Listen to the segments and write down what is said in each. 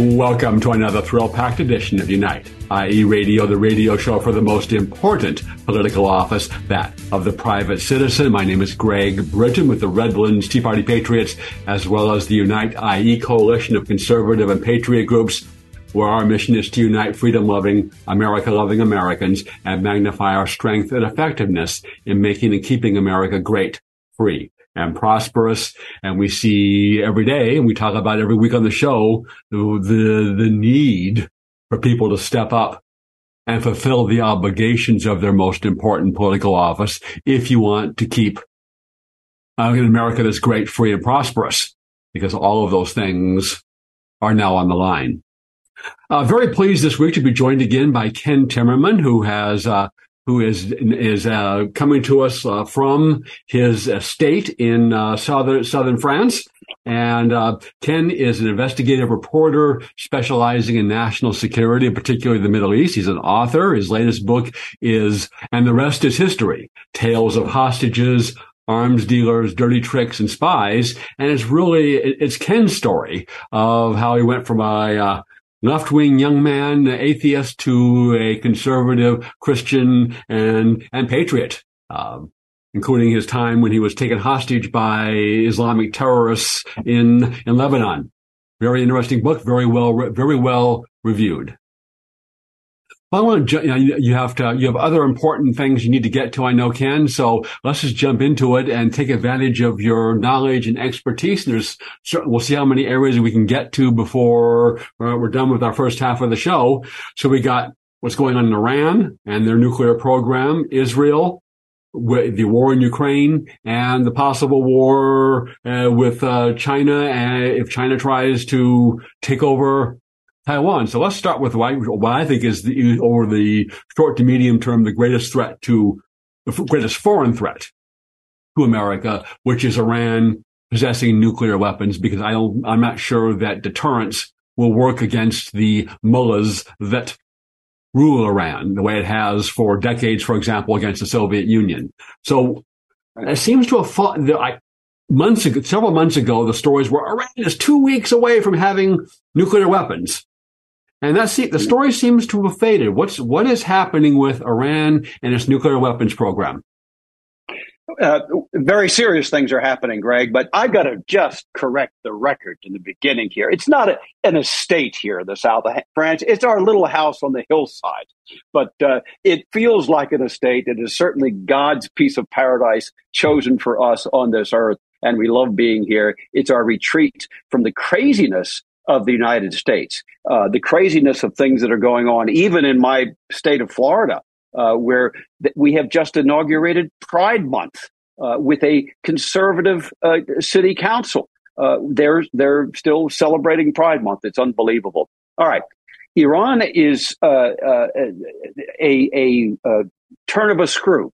Welcome to another thrill packed edition of Unite, IE, radio, the radio show for the most important political office, that of the private citizen. My name is Greg Brittain with the Redlands Tea Party Patriots, as well as the Unite, IE, coalition of conservative and patriot groups, where our mission is to unite freedom loving, America loving Americans and magnify our strength and effectiveness in making and keeping America great, free, and prosperous. And we see every day, and we talk about every week on the show, the, the, the need for people to step up and fulfill the obligations of their most important political office if you want to keep uh, an America that's great, free, and prosperous, because all of those things are now on the line. Uh, very pleased this week to be joined again by Ken Timmerman, who has uh, who is is uh, coming to us uh, from his estate in uh, southern southern France. And uh, Ken is an investigative reporter specializing in national security, particularly the Middle East. He's an author. His latest book is "And the Rest Is History: Tales of Hostages." arms dealers, dirty tricks, and spies. And it's really, it's Ken's story of how he went from a, uh, left-wing young man, atheist to a conservative Christian and, and patriot, um, including his time when he was taken hostage by Islamic terrorists in, in Lebanon. Very interesting book, very well, very well reviewed. I want to, you, know, you have to, you have other important things you need to get to, I know, Ken. So let's just jump into it and take advantage of your knowledge and expertise. And there's, we'll see how many areas we can get to before uh, we're done with our first half of the show. So we got what's going on in Iran and their nuclear program, Israel, the war in Ukraine and the possible war uh, with uh, China. And if China tries to take over Taiwan. So let's start with what I, I think is the, over the short to medium term, the greatest threat to the greatest foreign threat to America, which is Iran possessing nuclear weapons, because I don't, I'm not sure that deterrence will work against the mullahs that rule Iran the way it has for decades, for example, against the Soviet Union. So it seems to have fought, I, months ago, several months ago, the stories were Iran is two weeks away from having nuclear weapons. And that's the story seems to have faded. What's what is happening with Iran and its nuclear weapons program? Uh, very serious things are happening, Greg, but I've got to just correct the record in the beginning here. It's not a, an estate here the south of France. It's our little house on the hillside, but uh, it feels like an estate. It is certainly God's piece of paradise chosen for us on this earth, and we love being here. It's our retreat from the craziness of the United States. Uh, the craziness of things that are going on, even in my state of Florida, uh, where th- we have just inaugurated Pride Month uh, with a conservative uh, city council. Uh, they're they're still celebrating Pride Month. It's unbelievable. All right, Iran is uh, a, a, a turn of a screw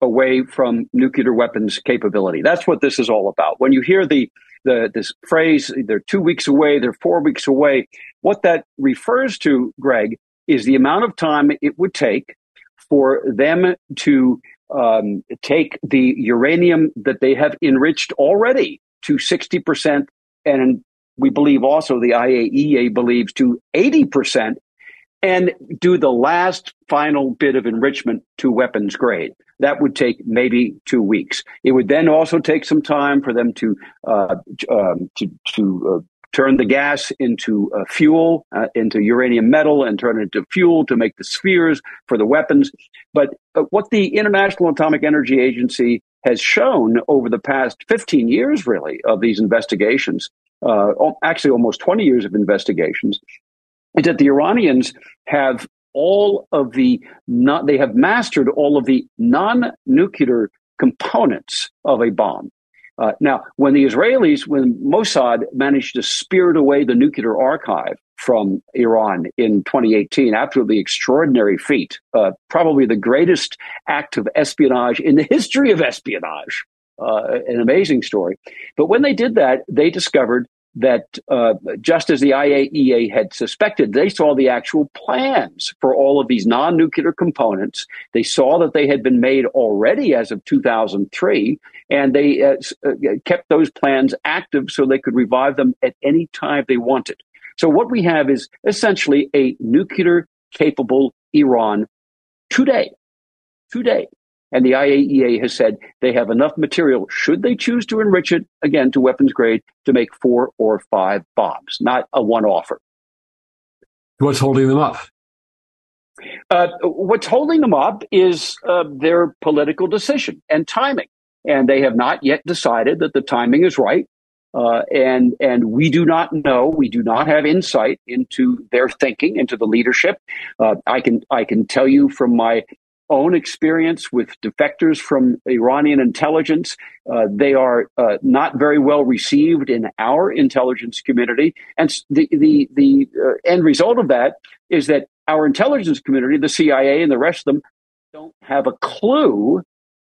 away from nuclear weapons capability. That's what this is all about. When you hear the the this phrase they're two weeks away, they're four weeks away. What that refers to, Greg, is the amount of time it would take for them to um, take the uranium that they have enriched already to 60%, and we believe also the IAEA believes to 80%, and do the last final bit of enrichment to weapons grade. That would take maybe two weeks. It would then also take some time for them to uh, um, to to uh, turn the gas into uh, fuel, uh, into uranium metal, and turn it into fuel to make the spheres for the weapons. But uh, what the International Atomic Energy Agency has shown over the past 15 years, really, of these investigations, uh, actually almost 20 years of investigations, is that the Iranians have all of the not, they have mastered all of the non-nuclear components of a bomb. Uh, now, when the Israelis, when Mossad managed to spirit away the nuclear archive from Iran in 2018, after the extraordinary feat, uh, probably the greatest act of espionage in the history of espionage, uh, an amazing story. But when they did that, they discovered that uh, just as the IAEA had suspected, they saw the actual plans for all of these non nuclear components. They saw that they had been made already as of 2003, and they uh, uh, kept those plans active so they could revive them at any time they wanted. So, what we have is essentially a nuclear capable Iran today. Today. And the IAEA has said they have enough material, should they choose to enrich it, again, to weapons grade, to make four or five bombs, not a one offer. What's holding them up? Uh, what's holding them up is uh, their political decision and timing. And they have not yet decided that the timing is right. Uh, and and we do not know. We do not have insight into their thinking, into the leadership. Uh, I can I can tell you from my own experience with defectors from Iranian intelligence. Uh, they are uh, not very well received in our intelligence community, and the the the uh, end result of that is that our intelligence community, the CIA and the rest of them, don't have a clue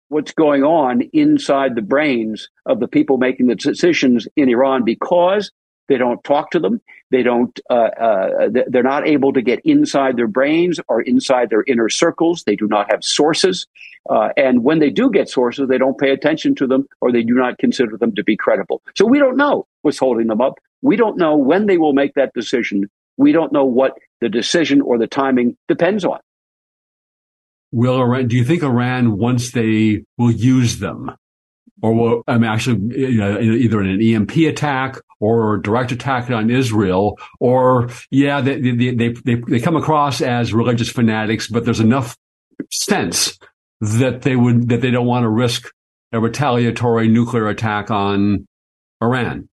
what's going on inside the brains of the people making the decisions in Iran because they don't talk to them. They don't. Uh, uh, they're not able to get inside their brains or inside their inner circles. They do not have sources, uh, and when they do get sources, they don't pay attention to them or they do not consider them to be credible. So we don't know what's holding them up. We don't know when they will make that decision. We don't know what the decision or the timing depends on. Will Iran, do you think Iran, once they will use them, or I mean, actually, you know, either in an EMP attack or direct attack on Israel, or yeah, they, they, they, they, they come across as religious fanatics, but there's enough sense that they would, that they don't want to risk a retaliatory nuclear attack on Iran.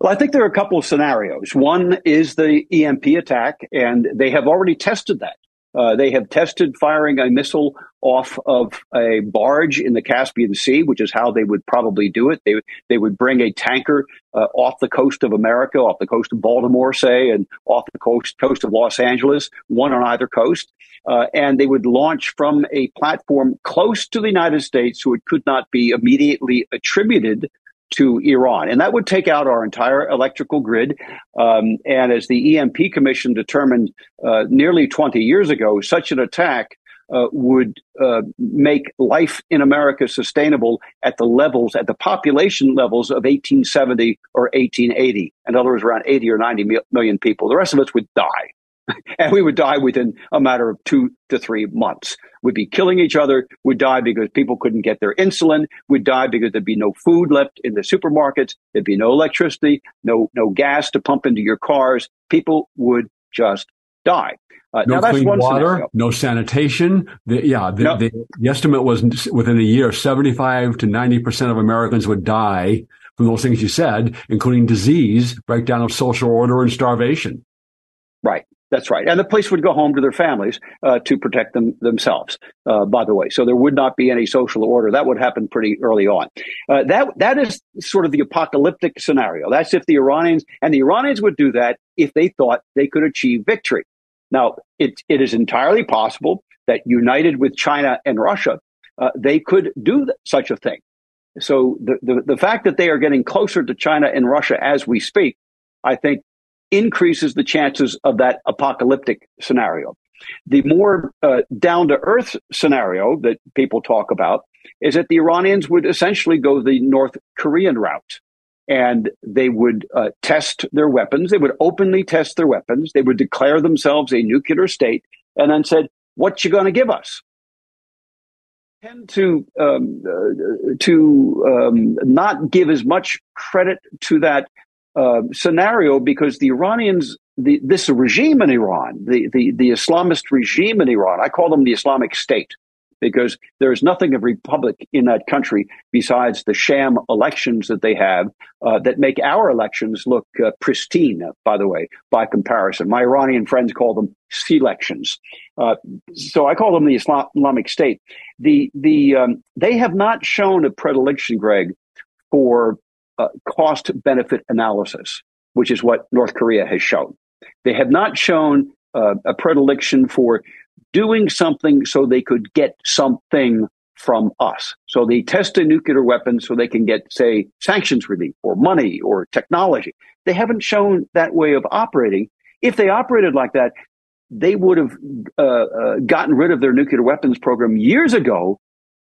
Well, I think there are a couple of scenarios. One is the EMP attack, and they have already tested that. Uh, they have tested firing a missile off of a barge in the Caspian Sea, which is how they would probably do it. They they would bring a tanker uh, off the coast of America, off the coast of Baltimore, say, and off the coast coast of Los Angeles, one on either coast, uh, and they would launch from a platform close to the United States, so it could not be immediately attributed to Iran. And that would take out our entire electrical grid. Um, and as the EMP Commission determined uh, nearly 20 years ago, such an attack uh, would uh, make life in America sustainable at the levels, at the population levels of 1870 or 1880. In other words, around 80 or 90 million people. The rest of us would die. and we would die within a matter of two to three months. We'd be killing each other. We'd die because people couldn't get their insulin. We'd die because there'd be no food left in the supermarkets. There'd be no electricity, no no gas to pump into your cars. People would just die. Uh, no clean water, scenario. no sanitation. The, yeah, the, no. the, the estimate was within a year, 75 to 90% of Americans would die from those things you said, including disease, breakdown of social order, and starvation. Right. That's right. And the police would go home to their families uh, to protect them themselves, uh, by the way. So there would not be any social order. That would happen pretty early on. Uh, that, that is sort of the apocalyptic scenario. That's if the Iranians, and the Iranians would do that if they thought they could achieve victory. Now, it, it is entirely possible that united with China and Russia, uh, they could do th- such a thing. So the, the, the fact that they are getting closer to China and Russia as we speak, I think increases the chances of that apocalyptic scenario. The more uh, down to earth scenario that people talk about is that the Iranians would essentially go the North Korean route and they would uh, test their weapons. They would openly test their weapons. They would declare themselves a nuclear state and then said, what you going to give us? Tend to um, uh, to um, not give as much credit to that uh, scenario because the Iranians, the, this regime in Iran, the, the, the Islamist regime in Iran, I call them the Islamic State. because there's nothing of republic in that country besides the sham elections that they have uh, that make our elections look uh, pristine, by the way, by comparison. My Iranian friends call them elections. Uh, so I call them the Islamic State. The, the, um, they have not shown a predilection, Greg, for uh, cost benefit analysis, which is what North Korea has shown. They have not shown uh, a predilection for doing something so they could get something from us. So they test a nuclear weapon so they can get, say, sanctions relief or money or technology. They haven't shown that way of operating. If they operated like that, they would have uh, uh, gotten rid of their nuclear weapons program years ago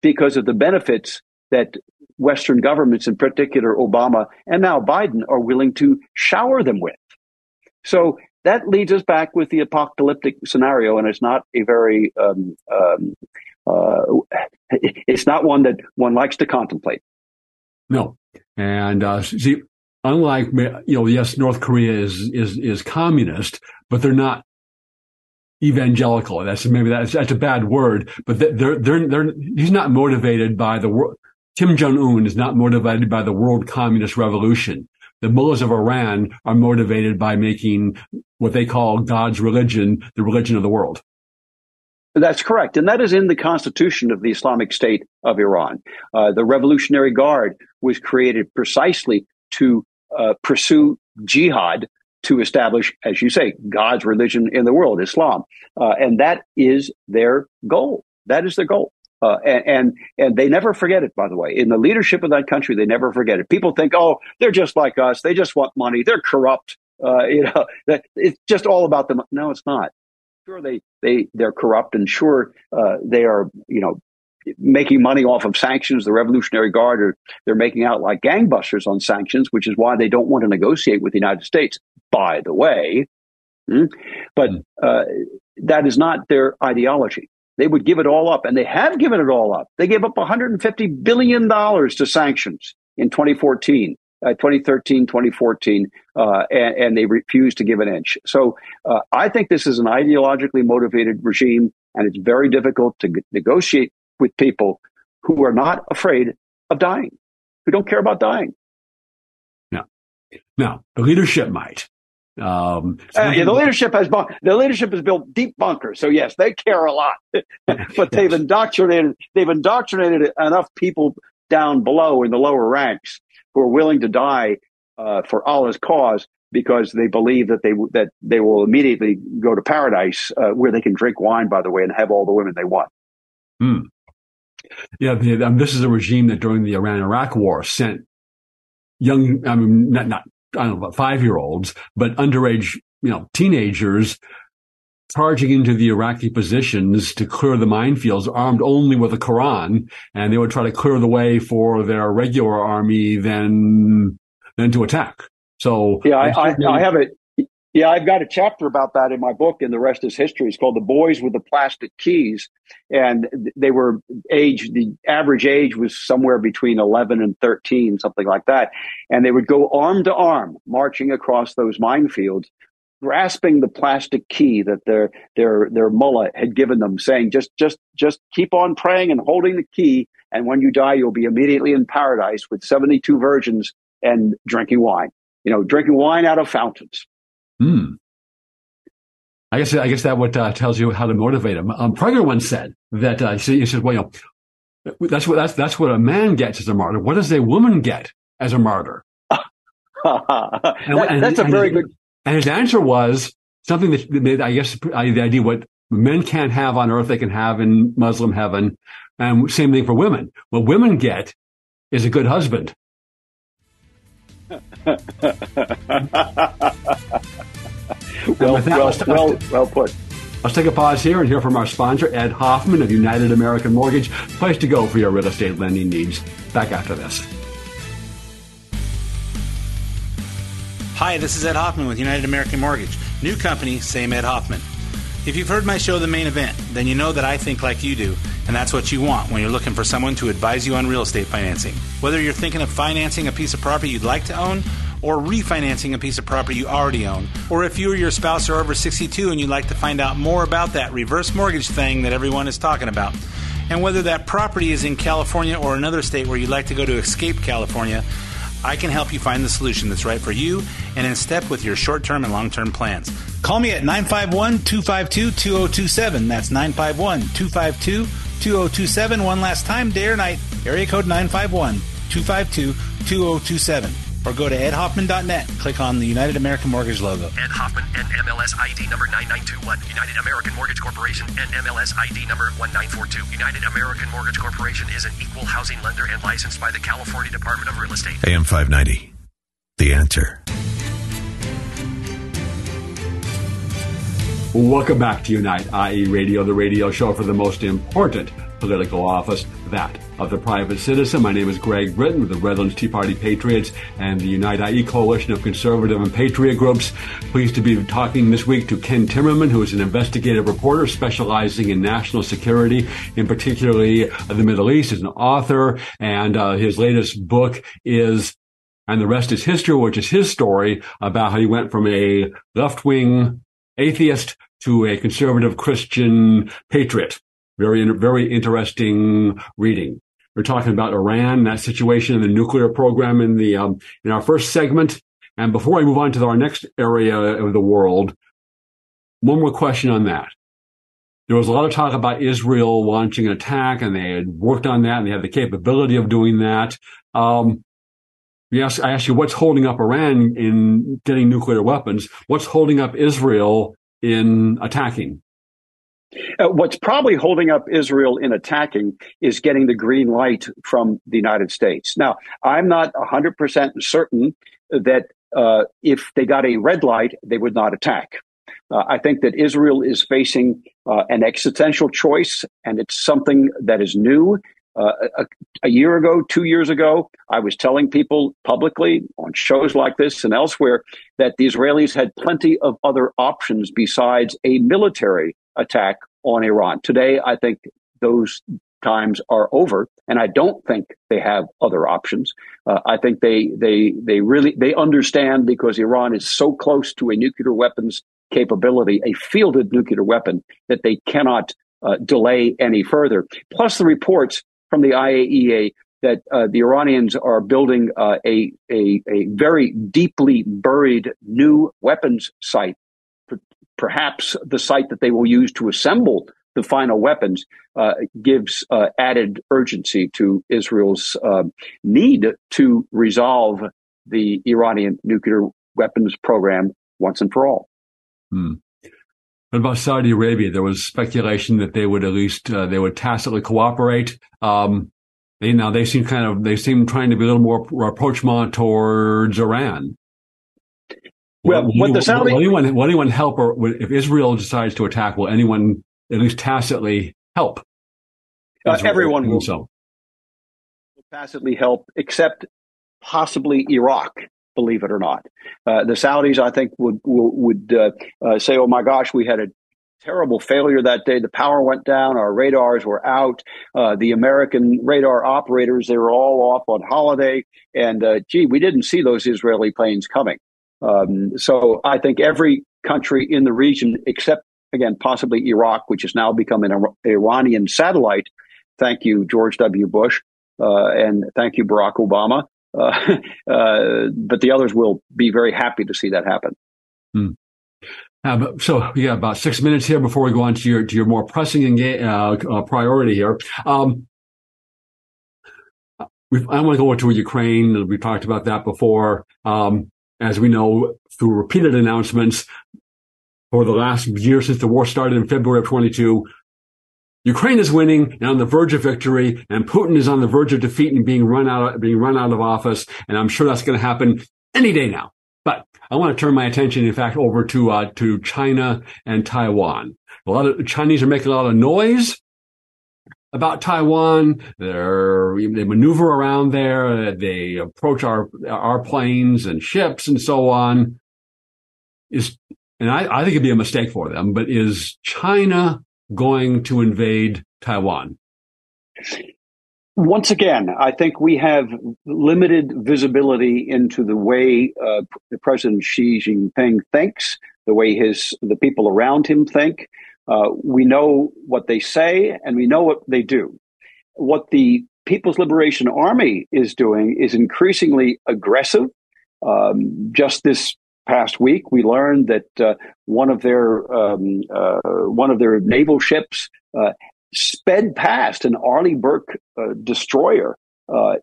because of the benefits that Western governments, in particular Obama and now Biden, are willing to shower them with. So that leads us back with the apocalyptic scenario, and it's not a very, um, um, uh, it's not one that one likes to contemplate. No, and uh, see, unlike you know, yes, North Korea is is is communist, but they're not evangelical. That's maybe that's that's a bad word, but they're they're they're he's not motivated by the world. Kim Jong Un is not motivated by the world communist revolution. The mullahs of Iran are motivated by making what they call God's religion the religion of the world. That's correct. And that is in the constitution of the Islamic State of Iran. Uh, the Revolutionary Guard was created precisely to uh, pursue jihad to establish, as you say, God's religion in the world, Islam. Uh, and that is their goal. That is their goal. Uh, and, and, and they never forget it. By the way, in the leadership of that country, they never forget it. People think, oh, they're just like us. They just want money. They're corrupt. Uh, you know, it's just all about them. No, it's not. Sure, they they they're corrupt, and sure, uh, they are you know making money off of sanctions. The Revolutionary Guard are they're making out like gangbusters on sanctions, which is why they don't want to negotiate with the United States. By the way, hmm? but uh, that is not their ideology. They would give it all up, and they have given it all up. They gave up 150 billion dollars to sanctions in 2014. Uh, 2013, 2014, uh, and, and, they refused to give an inch. So uh, I think this is an ideologically motivated regime, and it's very difficult to g- negotiate with people who are not afraid of dying, who don't care about dying. No, no, the leadership might. Um, uh, yeah, the leadership has the leadership has built deep bunkers, so yes, they care a lot, but they've indoctrinated they've indoctrinated enough people down below in the lower ranks who are willing to die uh, for Allah's cause because they believe that they that they will immediately go to paradise uh, where they can drink wine, by the way, and have all the women they want. Hmm. Yeah, the, um, this is a regime that during the Iran-Iraq War sent young, I mean, not not I don't know, about five year olds, but underage, you know, teenagers charging into the Iraqi positions to clear the minefields armed only with a Quran. And they would try to clear the way for their regular army then, then to attack. So yeah, I, I, I have it. Yeah, I've got a chapter about that in my book, and the rest is history. It's called "The Boys with the Plastic Keys," and they were age. The average age was somewhere between eleven and thirteen, something like that. And they would go arm to arm, marching across those minefields, grasping the plastic key that their their their mullah had given them, saying, "Just just just keep on praying and holding the key, and when you die, you'll be immediately in paradise with seventy-two virgins and drinking wine. You know, drinking wine out of fountains." Hmm. I guess I guess that what uh, tells you how to motivate them. Um, Prager once said that uh, he said, "Well, you know, that's what that's that's what a man gets as a martyr. What does a woman get as a martyr?" that, and, that's a very good. And his answer was something that I guess the idea what men can't have on earth they can have in Muslim heaven, and same thing for women. What women get is a good husband. well, that, well, let's, well, let's, well put. Let's take a pause here and hear from our sponsor, Ed Hoffman of United American Mortgage. Place to go for your real estate lending needs. Back after this. Hi, this is Ed Hoffman with United American Mortgage. New company, same Ed Hoffman. If you've heard my show, The Main Event, then you know that I think like you do, and that's what you want when you're looking for someone to advise you on real estate financing. Whether you're thinking of financing a piece of property you'd like to own, or refinancing a piece of property you already own. Or if you or your spouse are over 62 and you'd like to find out more about that reverse mortgage thing that everyone is talking about. And whether that property is in California or another state where you'd like to go to escape California, I can help you find the solution that's right for you and in step with your short term and long term plans. Call me at 951 252 2027. That's 951 252 2027. One last time, day or night, area code 951 252 2027 or go to edhoffman.net. Click on the United American Mortgage logo. Ed Hoffman and MLS ID number 9921. United American Mortgage Corporation and MLS ID number 1942. United American Mortgage Corporation is an equal housing lender and licensed by the California Department of Real Estate. AM 590. The answer. Welcome back to Unite, IE Radio, the radio show for the most important political office, that of the private citizen. My name is Greg Brittain with the Redlands Tea Party Patriots and the Unite IE coalition of conservative and patriot groups. Pleased to be talking this week to Ken Timmerman, who is an investigative reporter specializing in national security, in particularly the Middle East, is an author, and uh, his latest book is and the rest is history, which is his story about how he went from a left wing atheist to a conservative Christian patriot. Very, very interesting reading. We're talking about Iran, that situation, and the nuclear program in the um, in our first segment. And before I move on to our next area of the world, one more question on that. There was a lot of talk about Israel launching an attack, and they had worked on that, and they had the capability of doing that. Um, yes, I asked you, what's holding up Iran in getting nuclear weapons? What's holding up Israel in attacking? Uh, what's probably holding up Israel in attacking is getting the green light from the United States. Now, I'm not 100% certain that uh, if they got a red light, they would not attack. Uh, I think that Israel is facing uh, an existential choice, and it's something that is new. Uh, a, a, year ago, two years ago, I was telling people publicly on shows like this and elsewhere that the Israelis had plenty of other options besides a military attack on Iran. Today, I think those times are over, and I don't think they have other options. Uh, I think they they they really they understand because Iran is so close to a nuclear weapons capability, a fielded nuclear weapon, that they cannot uh, delay any further. Plus, the reports from the IAEA that uh, the Iranians are building uh, a, a, a very deeply buried new weapons site, perhaps the site that they will use to assemble the final weapons, uh, gives uh, added urgency to Israel's uh, need to resolve the Iranian nuclear weapons program once and for all. Hmm. What about Saudi Arabia? There was speculation that they would at least uh, they would tacitly cooperate. Um, they now they seem kind of they seem trying to be a little more rapprochement towards Iran. Well, will, what the Saudi will anyone will anyone help or if Israel decides to attack? Will anyone at least tacitly help? Uh, everyone will so. tacitly help, except possibly Iraq believe it or not. Uh, the Saudis, I think, would would uh, uh, say, "Oh my gosh, we had a terrible failure that day. The power went down. Our radars were out. Uh, the American radar operators, they were all off on holiday. And uh, gee, we didn't see those Israeli planes coming. Um, so I think every country in the region, except again possibly Iraq, which has now become an Iranian satellite. Thank you, George W. Bush, uh, and thank you, Barack Obama. Uh, uh, but the others will be very happy to see that happen. Hmm. Uh, so yeah, about six minutes here before we go on to your to your more pressing uh, uh, priority here. Um, I want to go to Ukraine. We talked about that before. Um, as we know through repeated announcements for the last year since the war started in February of 22, Ukraine is winning and on the verge of victory, and Putin is on the verge of defeat and being run out, being run out of office. And I'm sure that's going to happen any day now. But I want to turn my attention, in fact, over to uh, to China and Taiwan. A lot of Chinese are making a lot of noise about Taiwan. They're, they maneuver around there. They approach our our planes and ships and so on. Is and I, I think it'd be a mistake for them. But is China going to invade Taiwan? Once again, I think we have limited visibility into the way uh, President Xi Jinping thinks, the way his the people around him think. Uh, we know what they say and we know what they do. What the People's Liberation Army is doing is increasingly aggressive. Um, just this past week, we learned that uh, one of their um, uh, one of their naval ships uh, sped past an Arleigh Burke uh, destroyer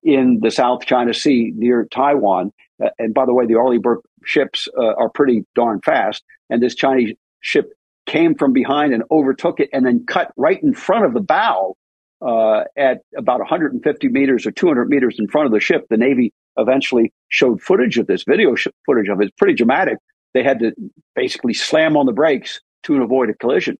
in the South China Sea near Taiwan. And by the way, the Arleigh Burke ships are pretty darn fast, and this Chinese ship came from behind and overtook it, and then cut right in front of the bow uh, at about 150 meters or 200 meters in front of the ship. The Navy eventually showed footage of this, video footage of it. It's pretty dramatic. They had to basically slam on the brakes to avoid a collision.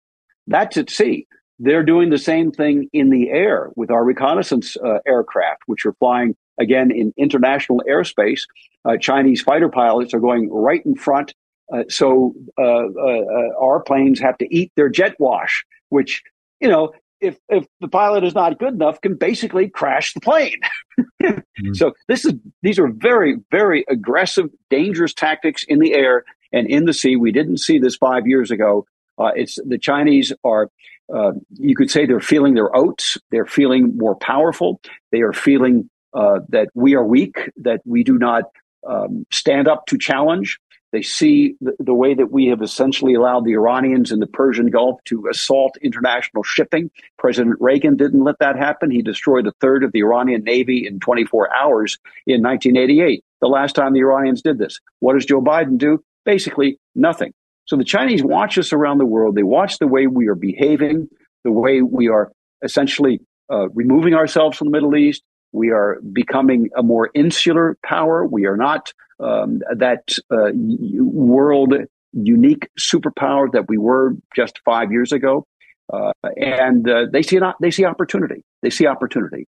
That's at sea. They're doing the same thing in the air with our reconnaissance uh, aircraft, which are flying again in international airspace. Uh, Chinese fighter pilots are going right in front. Uh, so uh, uh, uh, our planes have to eat their jet wash, which, you know, if if the pilot is not good enough, can basically crash the plane. mm-hmm. So this is these are very very aggressive, dangerous tactics in the air and in the sea. We didn't see this five years ago. Uh, it's the Chinese are. Uh, you could say they're feeling their oats. They're feeling more powerful. They are feeling uh, that we are weak. That we do not um, stand up to challenge. They see the, the, way that we have essentially allowed the Iranians in the Persian Gulf to assault international shipping. President Reagan didn't let that happen. He destroyed a third of the Iranian Navy in 24 hours in 1988, the last time the Iranians did this. What does Joe Biden do? Basically, nothing. So the Chinese watch us around the world. They watch the way we are behaving, the way we are essentially uh, removing ourselves from the Middle East. We are becoming a more insular power. We are not um, that uh, world unique superpower that we were just five years ago. Uh, and uh, they see an, they see opportunity. They see opportunity.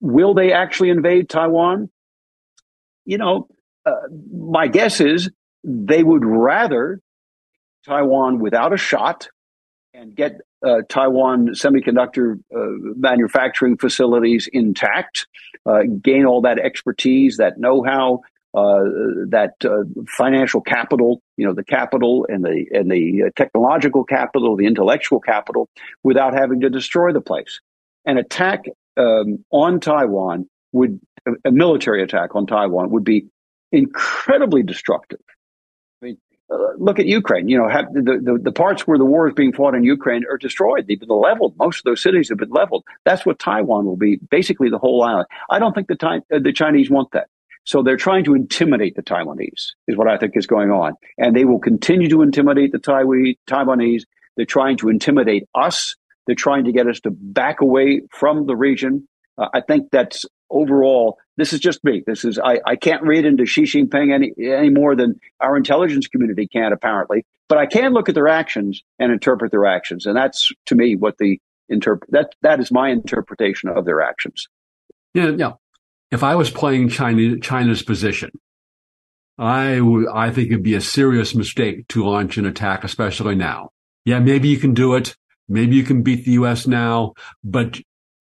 Will they actually invade Taiwan? You know, uh, my guess is they would rather Taiwan without a shot and get uh, Taiwan semiconductor uh, manufacturing facilities intact, uh, gain all that expertise, that know-how, that uh, financial capital, you know, the capital and the and the uh, technological capital, the intellectual capital, without having to destroy the place. An attack um, on Taiwan would a military attack on Taiwan would be incredibly destructive. I mean, uh, look at Ukraine. You know, have, the, the, the parts where the war is being fought in Ukraine are destroyed. They've been leveled. Most of those cities have been leveled. That's what Taiwan will be. Basically, the whole island. I don't think the, uh, the Chinese want that. So they're trying to intimidate the Taiwanese, is what I think is going on. And they will continue to intimidate the Taiwanese. They're trying to intimidate us. They're trying to get us to back away from the region. Uh, I think that's overall, this is just me. This is, I, I can't read into Xi Jinping any, any more than our intelligence community can, apparently. But I can look at their actions and interpret their actions. And that's, to me, what the interpret, that, that is my interpretation of their actions. Yeah, yeah if I was playing China, China's position, I I think it'd be a serious mistake to launch an attack, especially now. Yeah, maybe you can do it. Maybe you can beat the U.S. now, but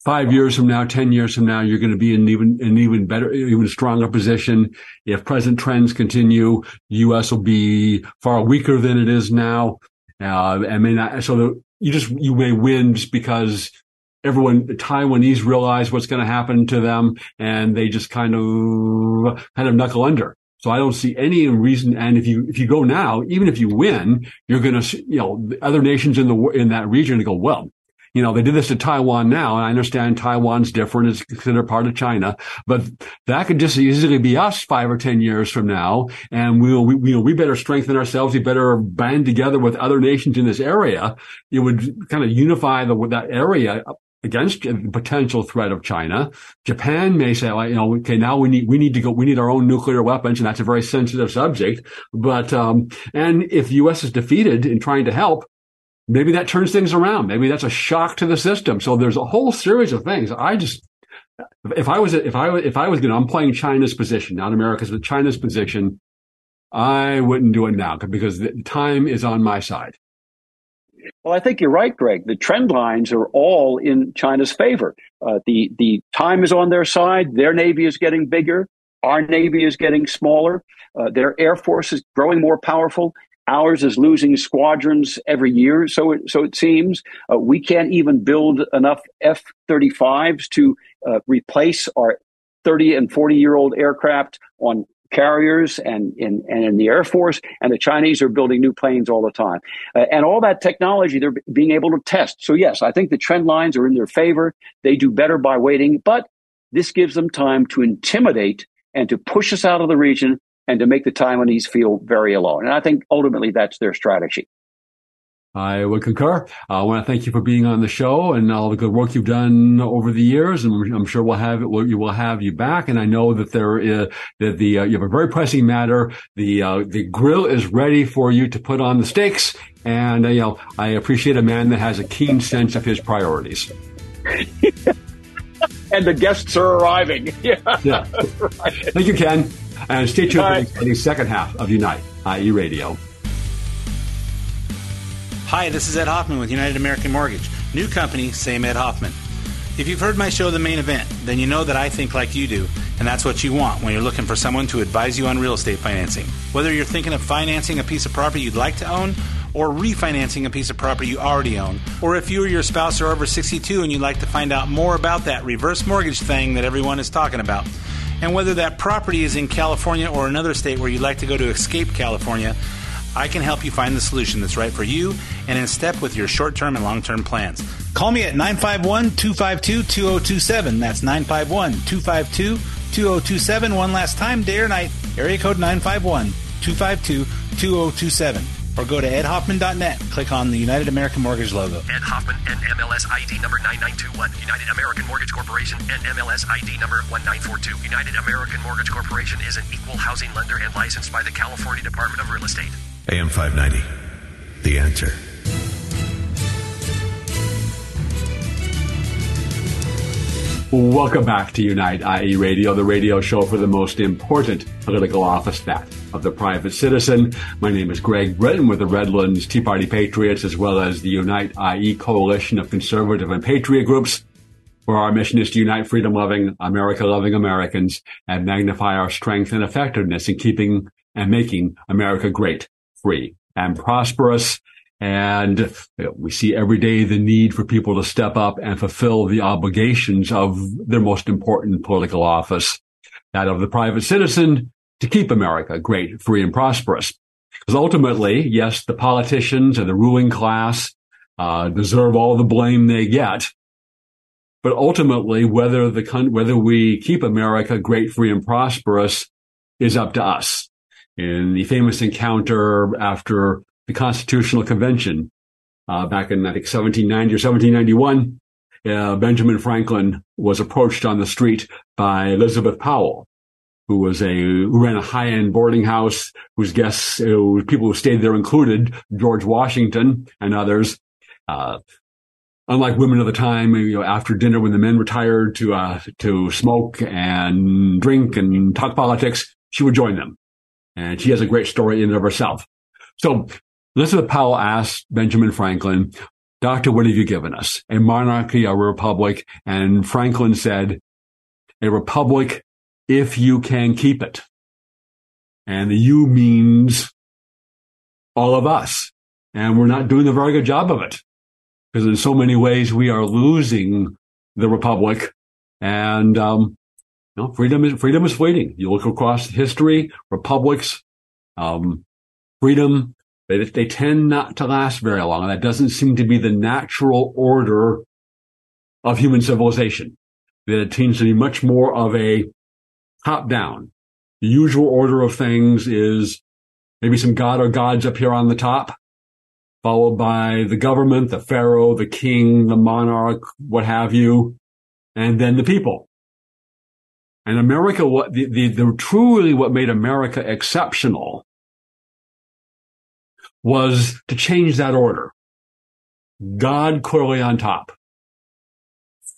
five years from now, 10 years from now, you're going to be in even, an even better, even stronger position. If present trends continue, U.S. will be far weaker than it is now. Uh, I mean, so the, you just, you may win just because everyone, the Taiwanese realize what's going to happen to them and they just kind of, kind of knuckle under. So I don't see any reason. And if you, if you go now, even if you win, you're going to, you know, other nations in the, in that region go, well, you know, they did this to Taiwan now, and I understand Taiwan's different. It's considered part of China, but that could just easily be us five or 10 years from now. And we'll, we, you know, we better strengthen ourselves. We better band together with other nations in this area. It would kind of unify the, that area against the potential threat of China. Japan may say, you know, okay, now we need, we need to go, we need our own nuclear weapons. And that's a very sensitive subject. But, um, and if the U.S. is defeated in trying to help, maybe that turns things around. Maybe that's a shock to the system. So there's a whole series of things. I just, if I was, if I, if I was going to, I'm playing China's position, not America's, but China's position. I wouldn't do it now because the time is on my side. Well, I think you're right, Greg. The trend lines are all in China's favor. Uh, the the time is on their side. Their navy is getting bigger. Our navy is getting smaller. Uh, their air force is growing more powerful. Ours is losing squadrons every year, so it, so it seems. Uh, we can't even build enough F 35s to uh, replace our 30 and 40 year old aircraft on carriers and in, and in the Air Force, and the Chinese are building new planes all the time. Uh, and all that technology they're being able to test. So, yes, I think the trend lines are in their favor. They do better by waiting, but this gives them time to intimidate and to push us out of the region and to make the Taiwanese feel very alone. And I think ultimately that's their strategy. I would concur. I want to thank you for being on the show and all the good work you've done over the years. And I'm sure we'll have it. We'll, will have you back. And I know that there is that the uh, you have a very pressing matter. The uh, the grill is ready for you to put on the steaks. And uh, you know, I appreciate a man that has a keen sense of his priorities. and the guests are arriving. Yeah. yeah. right. Thank you, Ken. And stay tuned for the second half of Unite, IE Radio. Hi, this is Ed Hoffman with United American Mortgage. New company, same Ed Hoffman. If you've heard my show, The Main Event, then you know that I think like you do, and that's what you want when you're looking for someone to advise you on real estate financing. Whether you're thinking of financing a piece of property you'd like to own, or refinancing a piece of property you already own, or if you or your spouse are over 62 and you'd like to find out more about that reverse mortgage thing that everyone is talking about and whether that property is in California or another state where you'd like to go to escape California, I can help you find the solution that's right for you and in step with your short term and long term plans. Call me at 951 252 2027. That's 951 252 2027. One last time, day or night, area code 951 252 2027 or go to edhoffman.net. Click on the United American Mortgage logo. Ed Hoffman, NMLS ID number 9921. United American Mortgage Corporation, NMLS ID number 1942. United American Mortgage Corporation is an equal housing lender and licensed by the California Department of Real Estate. AM 590. The answer. Welcome back to Unite IE Radio, the radio show for the most important political office, that of the private citizen. My name is Greg Brittain with the Redlands Tea Party Patriots, as well as the Unite IE coalition of conservative and patriot groups, where our mission is to unite freedom loving, America loving Americans and magnify our strength and effectiveness in keeping and making America great, free, and prosperous. And we see every day the need for people to step up and fulfill the obligations of their most important political office, that of the private citizen to keep America great, free, and prosperous. Because ultimately, yes, the politicians and the ruling class uh, deserve all the blame they get. But ultimately, whether the whether we keep America great, free, and prosperous is up to us. In the famous encounter after the Constitutional Convention uh, back in I think 1790 or 1791. Uh, Benjamin Franklin was approached on the street by Elizabeth Powell, who was a who ran a high end boarding house, whose guests, uh, people who stayed there included George Washington and others. Uh, unlike women of the time, you know, after dinner when the men retired to uh, to smoke and drink and talk politics, she would join them, and she has a great story in and of herself. So Elizabeth Powell asked Benjamin Franklin, Doctor, what have you given us? A monarchy, or a republic? And Franklin said, a republic if you can keep it. And the you means all of us. And we're not doing a very good job of it. Because in so many ways we are losing the republic. And um, know, freedom is freedom is fleeting. You look across history, republics, um, freedom they, they tend not to last very long. And that doesn't seem to be the natural order of human civilization. That it tends to be much more of a top down. The usual order of things is maybe some god or gods up here on the top, followed by the government, the pharaoh, the king, the monarch, what have you, and then the people. And America, what the, the, the truly what made America exceptional was to change that order. God clearly on top,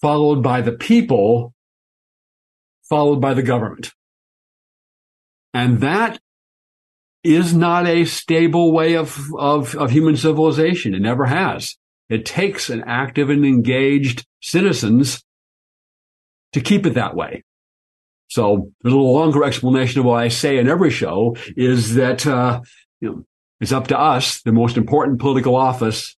followed by the people, followed by the government. And that is not a stable way of, of, of human civilization. It never has. It takes an active and engaged citizens to keep it that way. So there's a little longer explanation of what I say in every show is that, uh, you know, It's up to us, the most important political office,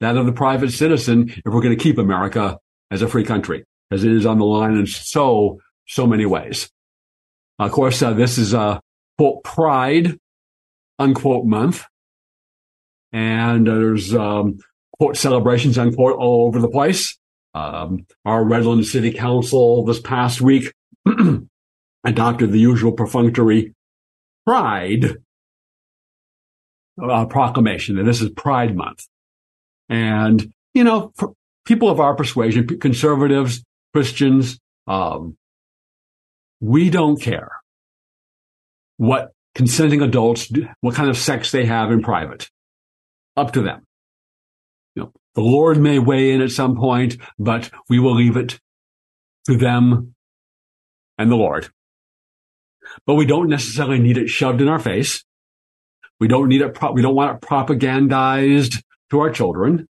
that of the private citizen, if we're going to keep America as a free country, as it is on the line in so, so many ways. Of course, uh, this is a quote pride unquote month. And uh, there's um, quote celebrations unquote all over the place. Um, our Redland City Council this past week adopted the usual perfunctory pride uh, proclamation that this is Pride Month. And, you know, people of our persuasion, conservatives, Christians, um, we don't care what consenting adults, do, what kind of sex they have in private. Up to them. You know, the Lord may weigh in at some point, but we will leave it to them and the Lord. But we don't necessarily need it shoved in our face. We don't need it. Pro- we don't want it propagandized to our children.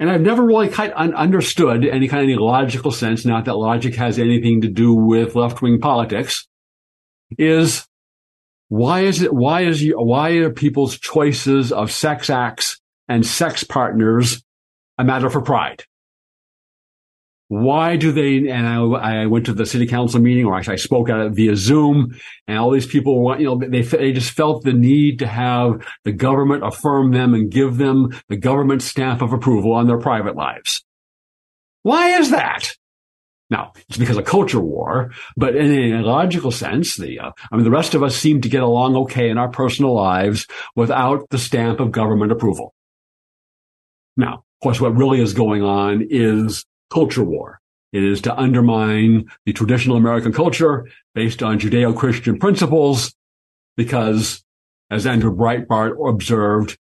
And I've never really kind of understood any kind of any logical sense, not that logic has anything to do with left wing politics, is why is it, why is, why are people's choices of sex acts and sex partners a matter for pride? Why do they, and I, I went to the city council meeting or actually I spoke at it via Zoom and all these people want, you know, they, they just felt the need to have the government affirm them and give them the government stamp of approval on their private lives. Why is that? Now, it's because of culture war, but in a logical sense, the, uh, I mean, the rest of us seem to get along okay in our personal lives without the stamp of government approval. Now, of course, what really is going on is culture war. It is to undermine the traditional American culture based on Judeo-Christian principles because, as Andrew Breitbart observed,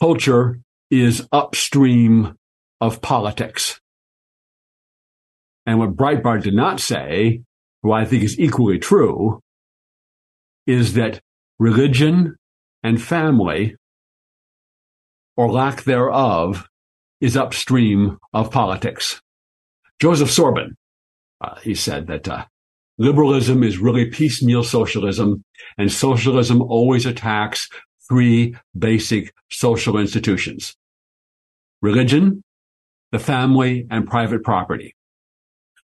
culture is upstream of politics. And what Breitbart did not say, what I think is equally true, is that religion and family, or lack thereof, is upstream of politics. Joseph Sobran, uh, he said that uh, liberalism is really piecemeal socialism, and socialism always attacks three basic social institutions religion, the family, and private property.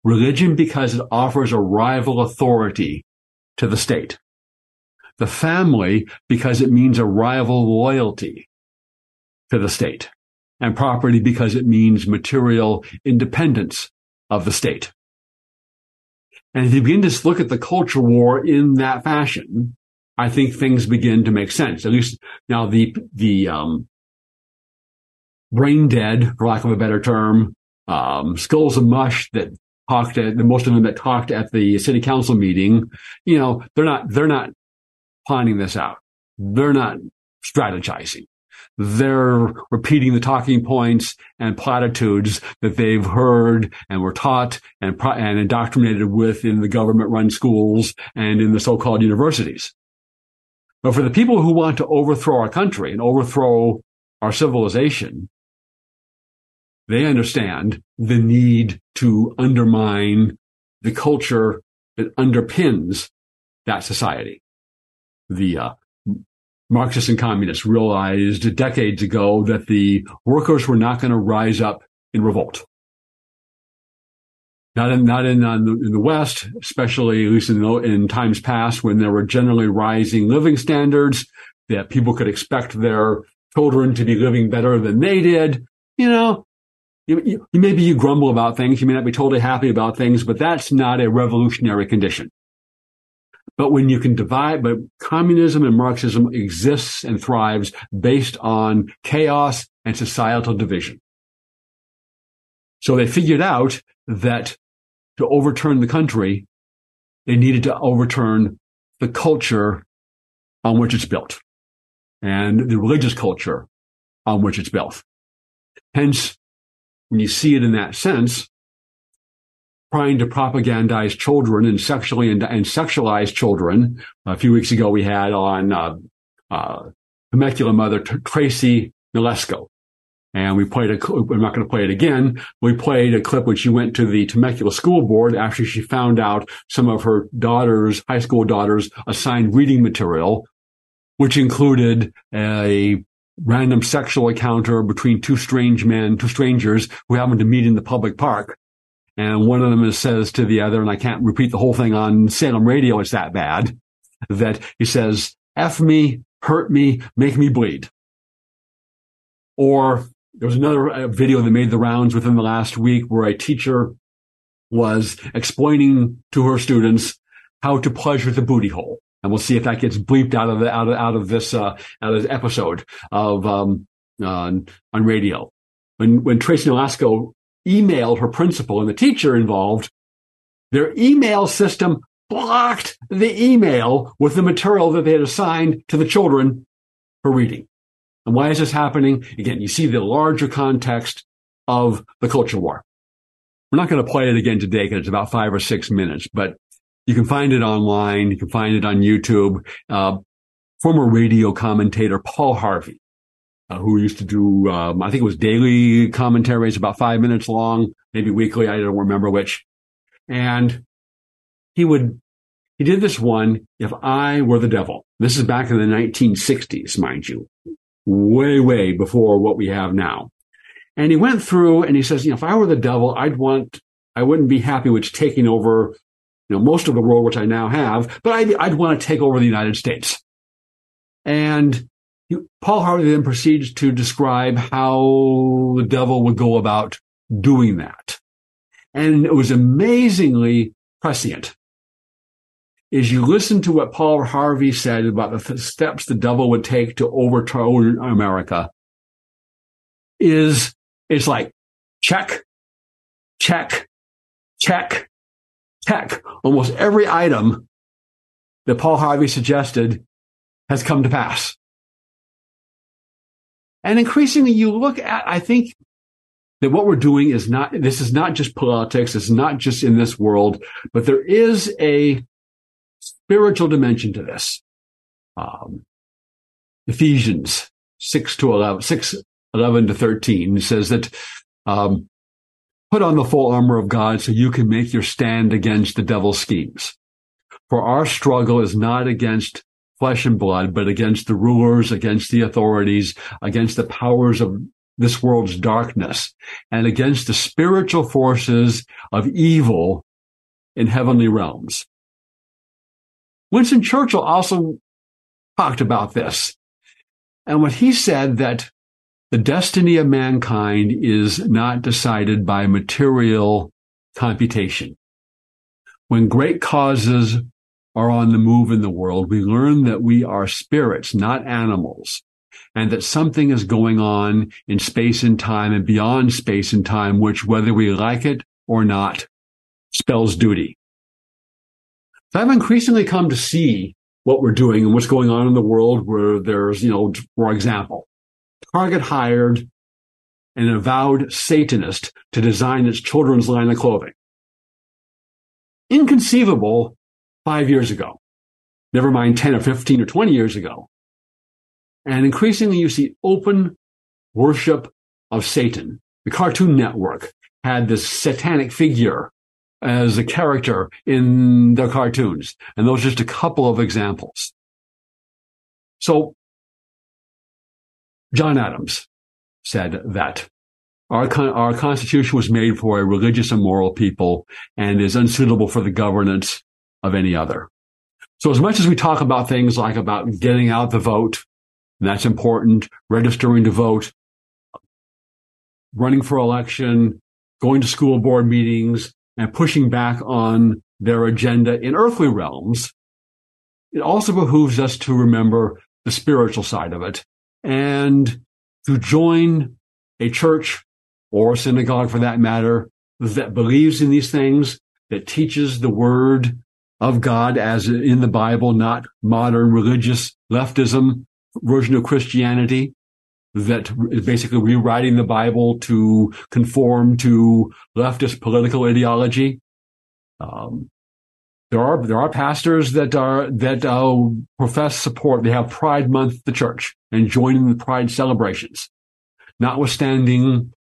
Religion because it offers a rival authority to the state. The family because it means a rival loyalty to the state. And property because it means material independence of the state. And if you begin to look at the culture war in that fashion, I think things begin to make sense. At least now the, the, um, brain dead, for lack of a better term, um, skulls of mush that talked at the most of them that talked at the city council meeting, you know, they're not, they're not planning this out. They're not strategizing. They're repeating the talking points and platitudes that they've heard and were taught and, and indoctrinated with in the government run schools and in the so-called universities. But for the people who want to overthrow our country and overthrow our civilization, they understand the need to undermine the culture that underpins that society. The uh, Marxists and communists realized decades ago that the workers were not going to rise up in revolt. Not in, not in, uh, in the West, especially at least in, in times past when there were generally rising living standards that people could expect their children to be living better than they did. You know, you, you, maybe you grumble about things. You may not be totally happy about things, but that's not a revolutionary condition. But when you can divide, but communism and Marxism exists and thrives based on chaos and societal division. So they figured out that to overturn the country, they needed to overturn the culture on which it's built and the religious culture on which it's built. Hence, when you see it in that sense, trying to propagandize children and sexually and, and sexualize children. A few weeks ago, we had on uh, uh, Temecula mother Tracy Nolasco. And we played a, I'm not going to play it again. We played a clip when she went to the Temecula school board after she found out some of her daughters, high school daughters, assigned reading material which included a random sexual encounter between two strange men, two strangers who happened to meet in the public park. And one of them says to the other, and I can't repeat the whole thing on Salem radio, it's that bad, that he says, F me, hurt me, make me bleed. Or there was another uh, video that made the rounds within the last week where a teacher was explaining to her students how to pleasure the booty hole. And we'll see if that gets bleeped out of the, out of, out of this, uh, out of this episode of, um, on, on radio. When, when Tracy Nolasco emailed her principal and the teacher involved, their email system blocked the email with the material that they had assigned to the children for reading. And why is this happening? Again, you see the larger context of the culture war. We're not going to play it again today because it's about five or six minutes, but you can find it online. You can find it on YouTube. Uh, former radio commentator Paul Harvey, uh, who used to do, um, I think it was daily commentaries about five minutes long, maybe weekly. I don't remember which. And he would, he did this one, If I Were the Devil. This is back in the 1960s, mind you, way, way before what we have now. And he went through and he says, you know, if I were the devil, I'd want, I wouldn't be happy with taking over, you know, most of the world, which I now have, but I'd, I'd want to take over the United States. And Paul Harvey then proceeds to describe how the devil would go about doing that. And it was amazingly prescient. As you listen to what Paul Harvey said about the steps the devil would take to overthrow America, is it's like check, check, check, check. Almost every item that Paul Harvey suggested has come to pass. And increasingly you look at, I think that what we're doing is not, this is not just politics. It's not just in this world, but there is a spiritual dimension to this. Um, Ephesians 6 to 11, 6, 11 to 13 says that, um, put on the full armor of God so you can make your stand against the devil's schemes. For our struggle is not against flesh and blood, but against the rulers, against the authorities, against the powers of this world's darkness, and against the spiritual forces of evil in heavenly realms. Winston Churchill also talked about this. And when he said that the destiny of mankind is not decided by material computation. When great causes are on the move in the world, we learn that we are spirits, not animals, and that something is going on in space and time and beyond space and time, which whether we like it or not spells duty. So I've increasingly come to see what we're doing and what's going on in the world where there's, you know, for example, Target hired an avowed Satanist to design its children's line of clothing. Inconceivable five years ago. Never mind 10 or 15 or 20 years ago. And increasingly you see open worship of Satan. The Cartoon Network had this satanic figure as a character in their cartoons. And those are just a couple of examples. So John Adams said that our, our Constitution was made for a religious and moral people and is unsuitable for the governance of any other. So as much as we talk about things like about getting out the vote, that's important, registering to vote, running for election, going to school board meetings, and pushing back on their agenda in earthly realms, it also behooves us to remember the spiritual side of it and to join a church or a synagogue for that matter that believes in these things, that teaches the word of God as in the Bible, not modern religious leftism version of Christianity that is basically rewriting the Bible to conform to leftist political ideology. Um, there are there are pastors that are that uh, profess support. They have Pride Month the church and join in the Pride celebrations, notwithstanding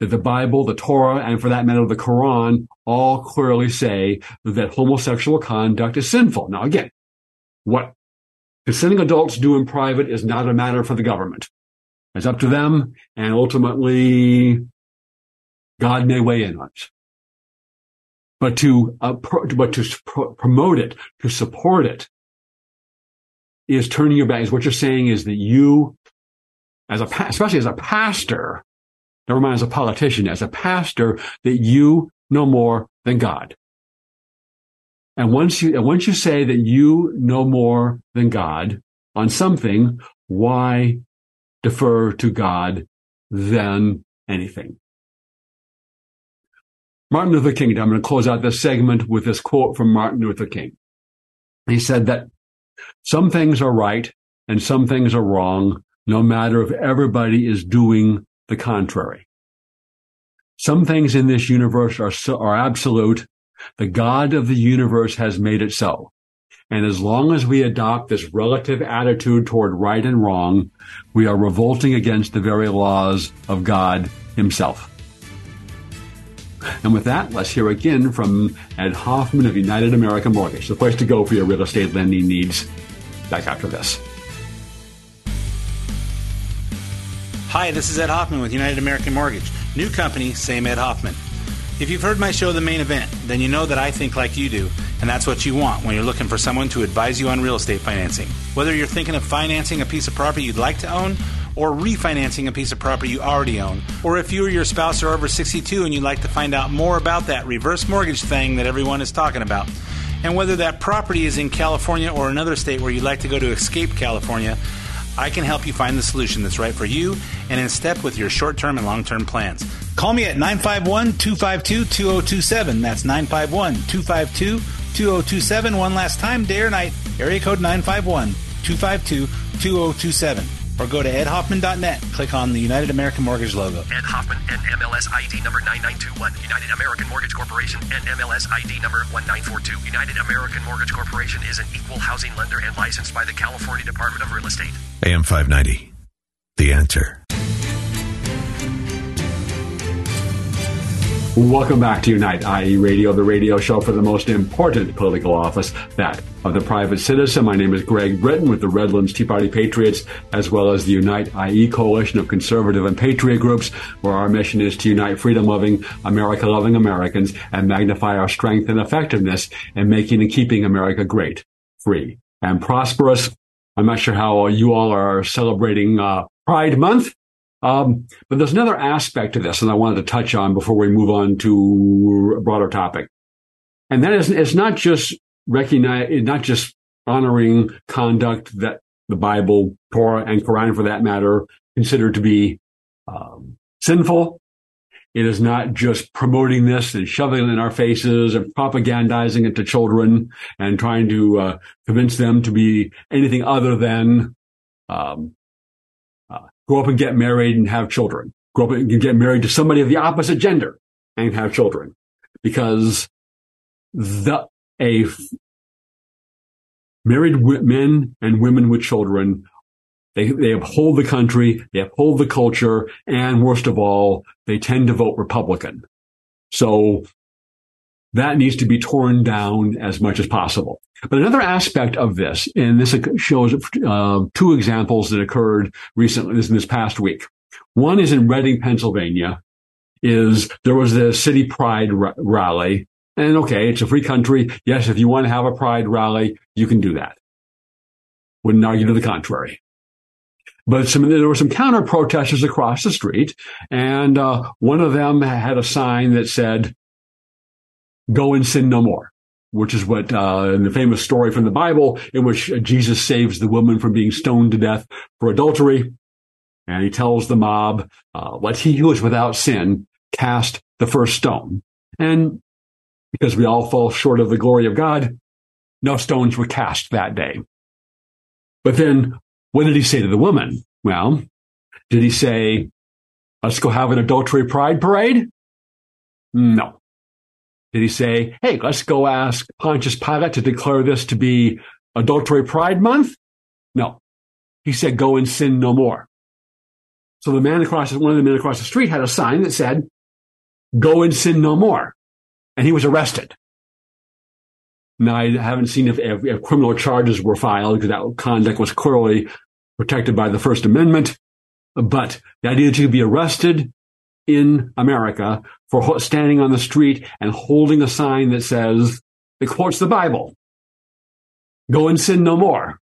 that the Bible, the Torah, and for that matter the Quran all clearly say that homosexual conduct is sinful. Now again, what Consenting adults do in private is not a matter for the government. It's up to them, and ultimately, God may weigh in on it. But to, uh, but to pro- promote it, to support it, is turning your back. Is what you're saying is that you, as a, especially as a pastor, never mind as a politician, as a pastor, that you know more than God. And once you, once you say that you know more than God on something, why defer to God than anything? Martin Luther King, I'm going to close out this segment with this quote from Martin Luther King. He said that some things are right and some things are wrong, no matter if everybody is doing the contrary. Some things in this universe are, so, are absolute. The God of the universe has made it so. And as long as we adopt this relative attitude toward right and wrong, we are revolting against the very laws of God himself. And with that, let's hear again from Ed Hoffman of United American Mortgage, the place to go for your real estate lending needs. Back after this. Hi, this is Ed Hoffman with United American Mortgage. New company, same Ed Hoffman. If you've heard my show, The Main Event, then you know that I think like you do, and that's what you want when you're looking for someone to advise you on real estate financing. Whether you're thinking of financing a piece of property you'd like to own, or refinancing a piece of property you already own, or if you or your spouse are over 62 and you'd like to find out more about that reverse mortgage thing that everyone is talking about, and whether that property is in California or another state where you'd like to go to escape California, I can help you find the solution that's right for you and in step with your short term and long term plans. Call me at 951 252 2027. That's 951 252 2027. One last time, day or night, area code 951 252 2027 or go to edhoffman.net. Click on the United American Mortgage logo. Ed Hoffman and MLS ID number 9921. United American Mortgage Corporation and MLS ID number 1942. United American Mortgage Corporation is an equal housing lender and licensed by the California Department of Real Estate. AM 590. The answer. Welcome back to Unite IE Radio, the radio show for the most important political office, that of the private citizen. My name is Greg Brittain with the Redlands Tea Party Patriots, as well as the Unite IE coalition of conservative and patriot groups, where our mission is to unite freedom loving, America loving Americans and magnify our strength and effectiveness in making and keeping America great, free, and prosperous. I'm not sure how you all are celebrating uh, Pride Month. Um, but there's another aspect to this, and I wanted to touch on before we move on to a broader topic. And that is, it's not just recognize, not just honoring conduct that the Bible, Torah, and Quran, for that matter, consider to be um, sinful. It is not just promoting this and shoving it in our faces and propagandizing it to children and trying to uh, convince them to be anything other than um, grow up and get married and have children. Grow up and get married to somebody of the opposite gender and have children. Because the, a married men and women with children, they, they uphold the country, they uphold the culture, and worst of all, they tend to vote Republican. So that needs to be torn down as much as possible. But another aspect of this, and this shows uh, two examples that occurred recently, this in this past week. One is in Reading, Pennsylvania. Is there was a city pride r- rally, and okay, it's a free country. Yes, if you want to have a pride rally, you can do that. Wouldn't argue to the contrary. But some, there were some counter protesters across the street, and uh, one of them had a sign that said, go and sin no more, which is what, uh, in the famous story from the Bible in which Jesus saves the woman from being stoned to death for adultery. And he tells the mob, uh, let he who is without sin cast the first stone. And because we all fall short of the glory of God, no stones were cast that day. But then what did he say to the woman? Well, did he say, let's go have an adultery pride parade? No. Did he say, hey, let's go ask Pontius Pilate to declare this to be adultery pride month? No. He said, go and sin no more. So the man across, one of the men across the street had a sign that said, go and sin no more. And he was arrested. Now, I haven't seen if, if, if criminal charges were filed because that conduct was clearly protected by the First Amendment. But the idea that you could be arrested in America for standing on the street and holding a sign that says, it quotes the Bible, go and sin no more.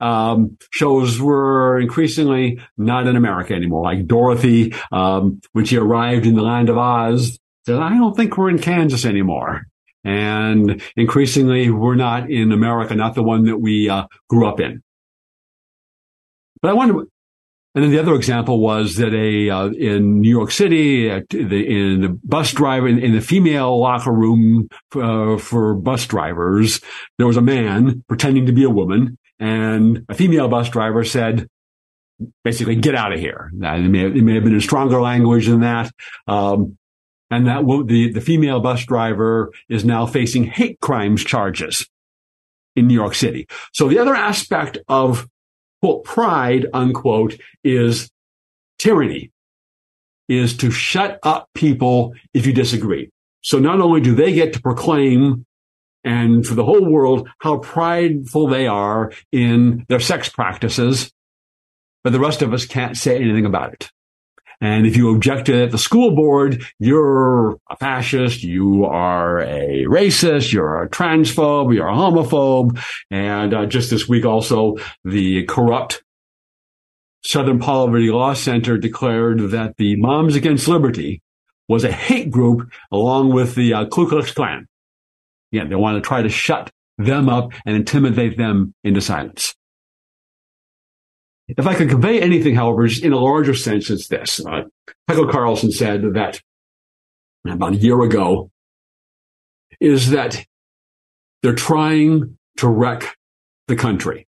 Um, shows were increasingly not in America anymore. Like Dorothy, um, when she arrived in the land of Oz, said, I don't think we're in Kansas anymore. And increasingly, we're not in America, not the one that we uh, grew up in. But I wonder, and then the other example was that a uh, in New York City, the, in the bus driver in, in the female locker room uh, for bus drivers, there was a man pretending to be a woman, and a female bus driver said, basically, "Get out of here." Now, it, may have, it may have been in stronger language than that. Um, and that the, the female bus driver is now facing hate crimes charges in New York City. So the other aspect of quote pride unquote is tyranny is to shut up people if you disagree. So not only do they get to proclaim and for the whole world how prideful they are in their sex practices, but the rest of us can't say anything about it. And if you object to it at the school board, you're a fascist, you are a racist, you're a transphobe, you're a homophobe. And uh, just this week also, the corrupt Southern Poverty Law Center declared that the Moms Against Liberty was a hate group along with the uh, Ku Klux Klan. Yeah, they want to try to shut them up and intimidate them into silence. If I could convey anything, however, in a larger sense, it's this. Uh, Tucker Carlson said that about a year ago is that they're trying to wreck the country.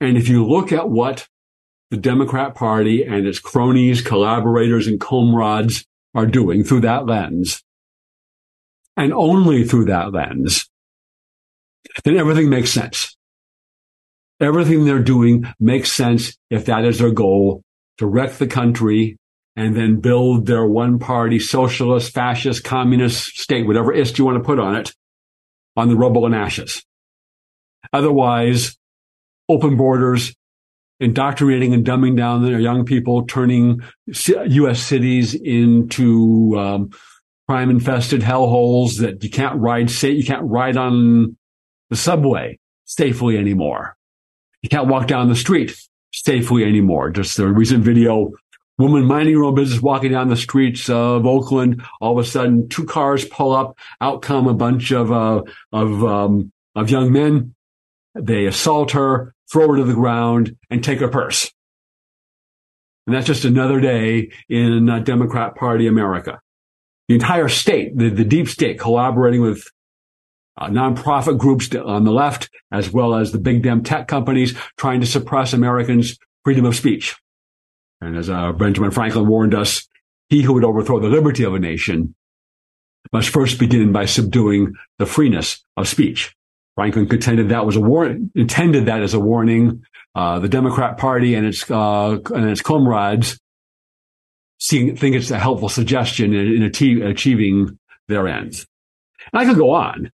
And if you look at what the Democrat Party and its cronies, collaborators, and comrades are doing through that lens, and only through that lens, then everything makes sense. Everything they're doing makes sense if that is their goal to wreck the country and then build their one party socialist, fascist, communist state, whatever ist you want to put on it, on the rubble and ashes. Otherwise, open borders, indoctrinating and dumbing down their young people, turning U.S. cities into um, crime infested hellholes that you can't ride, you can't ride on the subway safely anymore. You can't walk down the street safely anymore. Just the recent video, woman minding her own business, walking down the streets of Oakland. All of a sudden, two cars pull up. Out come a bunch of uh, of um, of young men. They assault her, throw her to the ground, and take her purse. And that's just another day in uh, Democrat Party America. The entire state, the, the deep state, collaborating with uh, nonprofit groups on the left, as well as the big damn tech companies trying to suppress Americans' freedom of speech. And as uh, Benjamin Franklin warned us, he who would overthrow the liberty of a nation must first begin by subduing the freeness of speech. Franklin contended that was a war- intended that as a warning. Uh, the Democrat Party and its uh, and its comrades see, think it's a helpful suggestion in, in achieving their ends. And I could go on.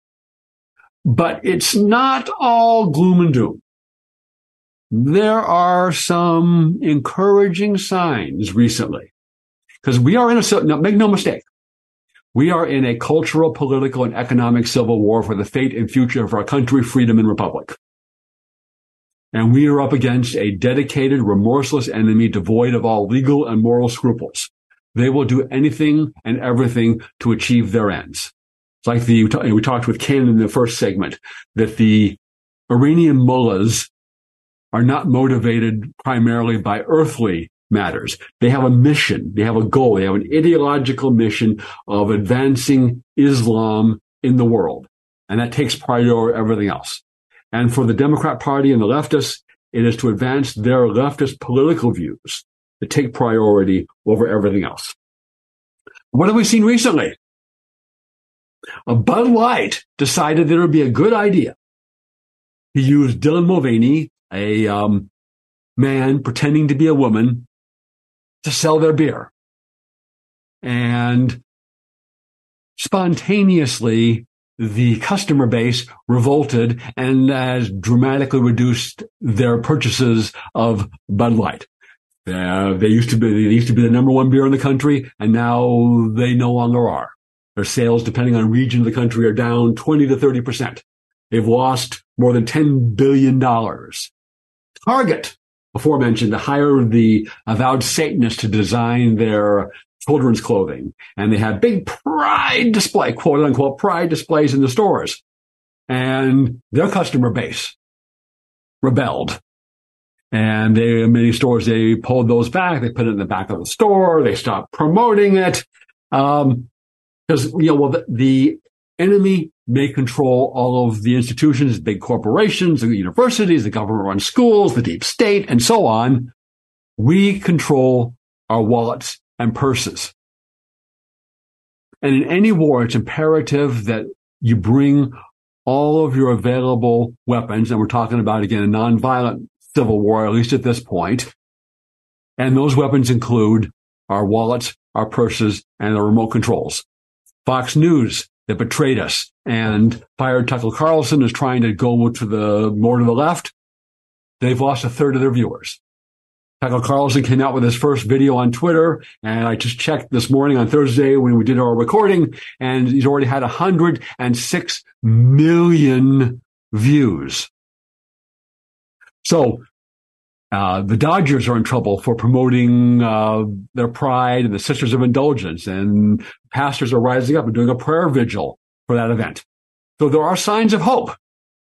But it's not all gloom and doom. There are some encouraging signs recently because we are in a, no, make no mistake, we are in a cultural, political, and economic civil war for the fate and future of our country, freedom, and republic. And we are up against a dedicated, remorseless enemy devoid of all legal and moral scruples. They will do anything and everything to achieve their ends. It's like the, we talked with Ken in the first segment that the Iranian mullahs are not motivated primarily by earthly matters. They have a mission. They have a goal. They have an ideological mission of advancing Islam in the world. And that takes priority over everything else. And for the Democrat Party and the leftists, it is to advance their leftist political views that take priority over everything else. What have we seen recently? Bud Light decided that it would be a good idea to use Dylan Mulvaney, a um, man pretending to be a woman, to sell their beer. And spontaneously the customer base revolted and has dramatically reduced their purchases of Bud Light. Uh, they used to be they used to be the number one beer in the country, and now they no longer are. Their sales, depending on region of the country, are down twenty to thirty percent. They've lost more than ten billion dollars. Target, before mentioned, hired the avowed Satanists to design their children's clothing, and they had big pride display, quote unquote, pride displays in the stores. And their customer base rebelled. And they, many stores, they pulled those back. They put it in the back of the store. They stopped promoting it. Um, because, you know, well, the, the enemy may control all of the institutions, big corporations, the universities, the government run schools, the deep state, and so on. We control our wallets and purses. And in any war, it's imperative that you bring all of your available weapons, and we're talking about, again, a nonviolent civil war, at least at this point. And those weapons include our wallets, our purses, and the remote controls. Fox News that betrayed us and fired Tucker Carlson is trying to go to the more to the left. They've lost a third of their viewers. Tucker Carlson came out with his first video on Twitter, and I just checked this morning on Thursday when we did our recording, and he's already had 106 million views. So uh, the Dodgers are in trouble for promoting uh, their pride and the Sisters of Indulgence, and pastors are rising up and doing a prayer vigil for that event. So there are signs of hope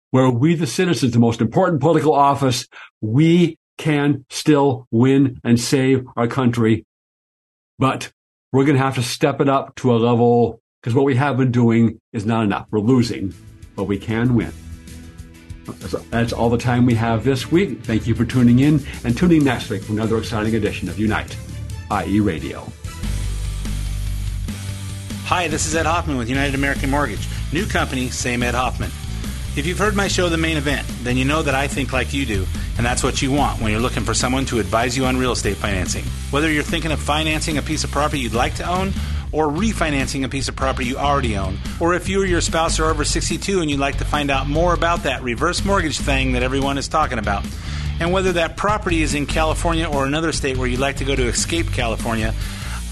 where we, the citizens, the most important political office, we can still win and save our country. But we're going to have to step it up to a level because what we have been doing is not enough. We're losing, but we can win. That's all the time we have this week. Thank you for tuning in and tuning next week for another exciting edition of Unite, IE Radio. Hi, this is Ed Hoffman with United American Mortgage. New company, same Ed Hoffman. If you've heard my show, The Main Event, then you know that I think like you do, and that's what you want when you're looking for someone to advise you on real estate financing. Whether you're thinking of financing a piece of property you'd like to own, or refinancing a piece of property you already own, or if you or your spouse are over 62 and you'd like to find out more about that reverse mortgage thing that everyone is talking about, and whether that property is in California or another state where you'd like to go to escape California,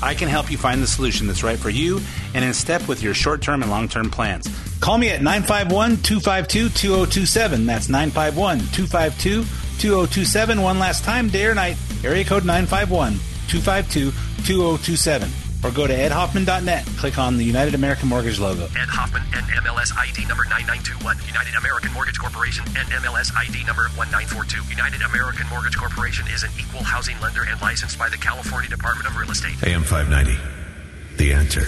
I can help you find the solution that's right for you and in step with your short term and long term plans. Call me at 951 252 2027. That's 951 252 2027. One last time, day or night, area code 951 252 2027 or go to edhoffman.net. Click on the United American Mortgage logo. Ed Hoffman, NMLS ID number 9921. United American Mortgage Corporation, NMLS ID number 1942. United American Mortgage Corporation is an equal housing lender and licensed by the California Department of Real Estate. AM 590. The answer.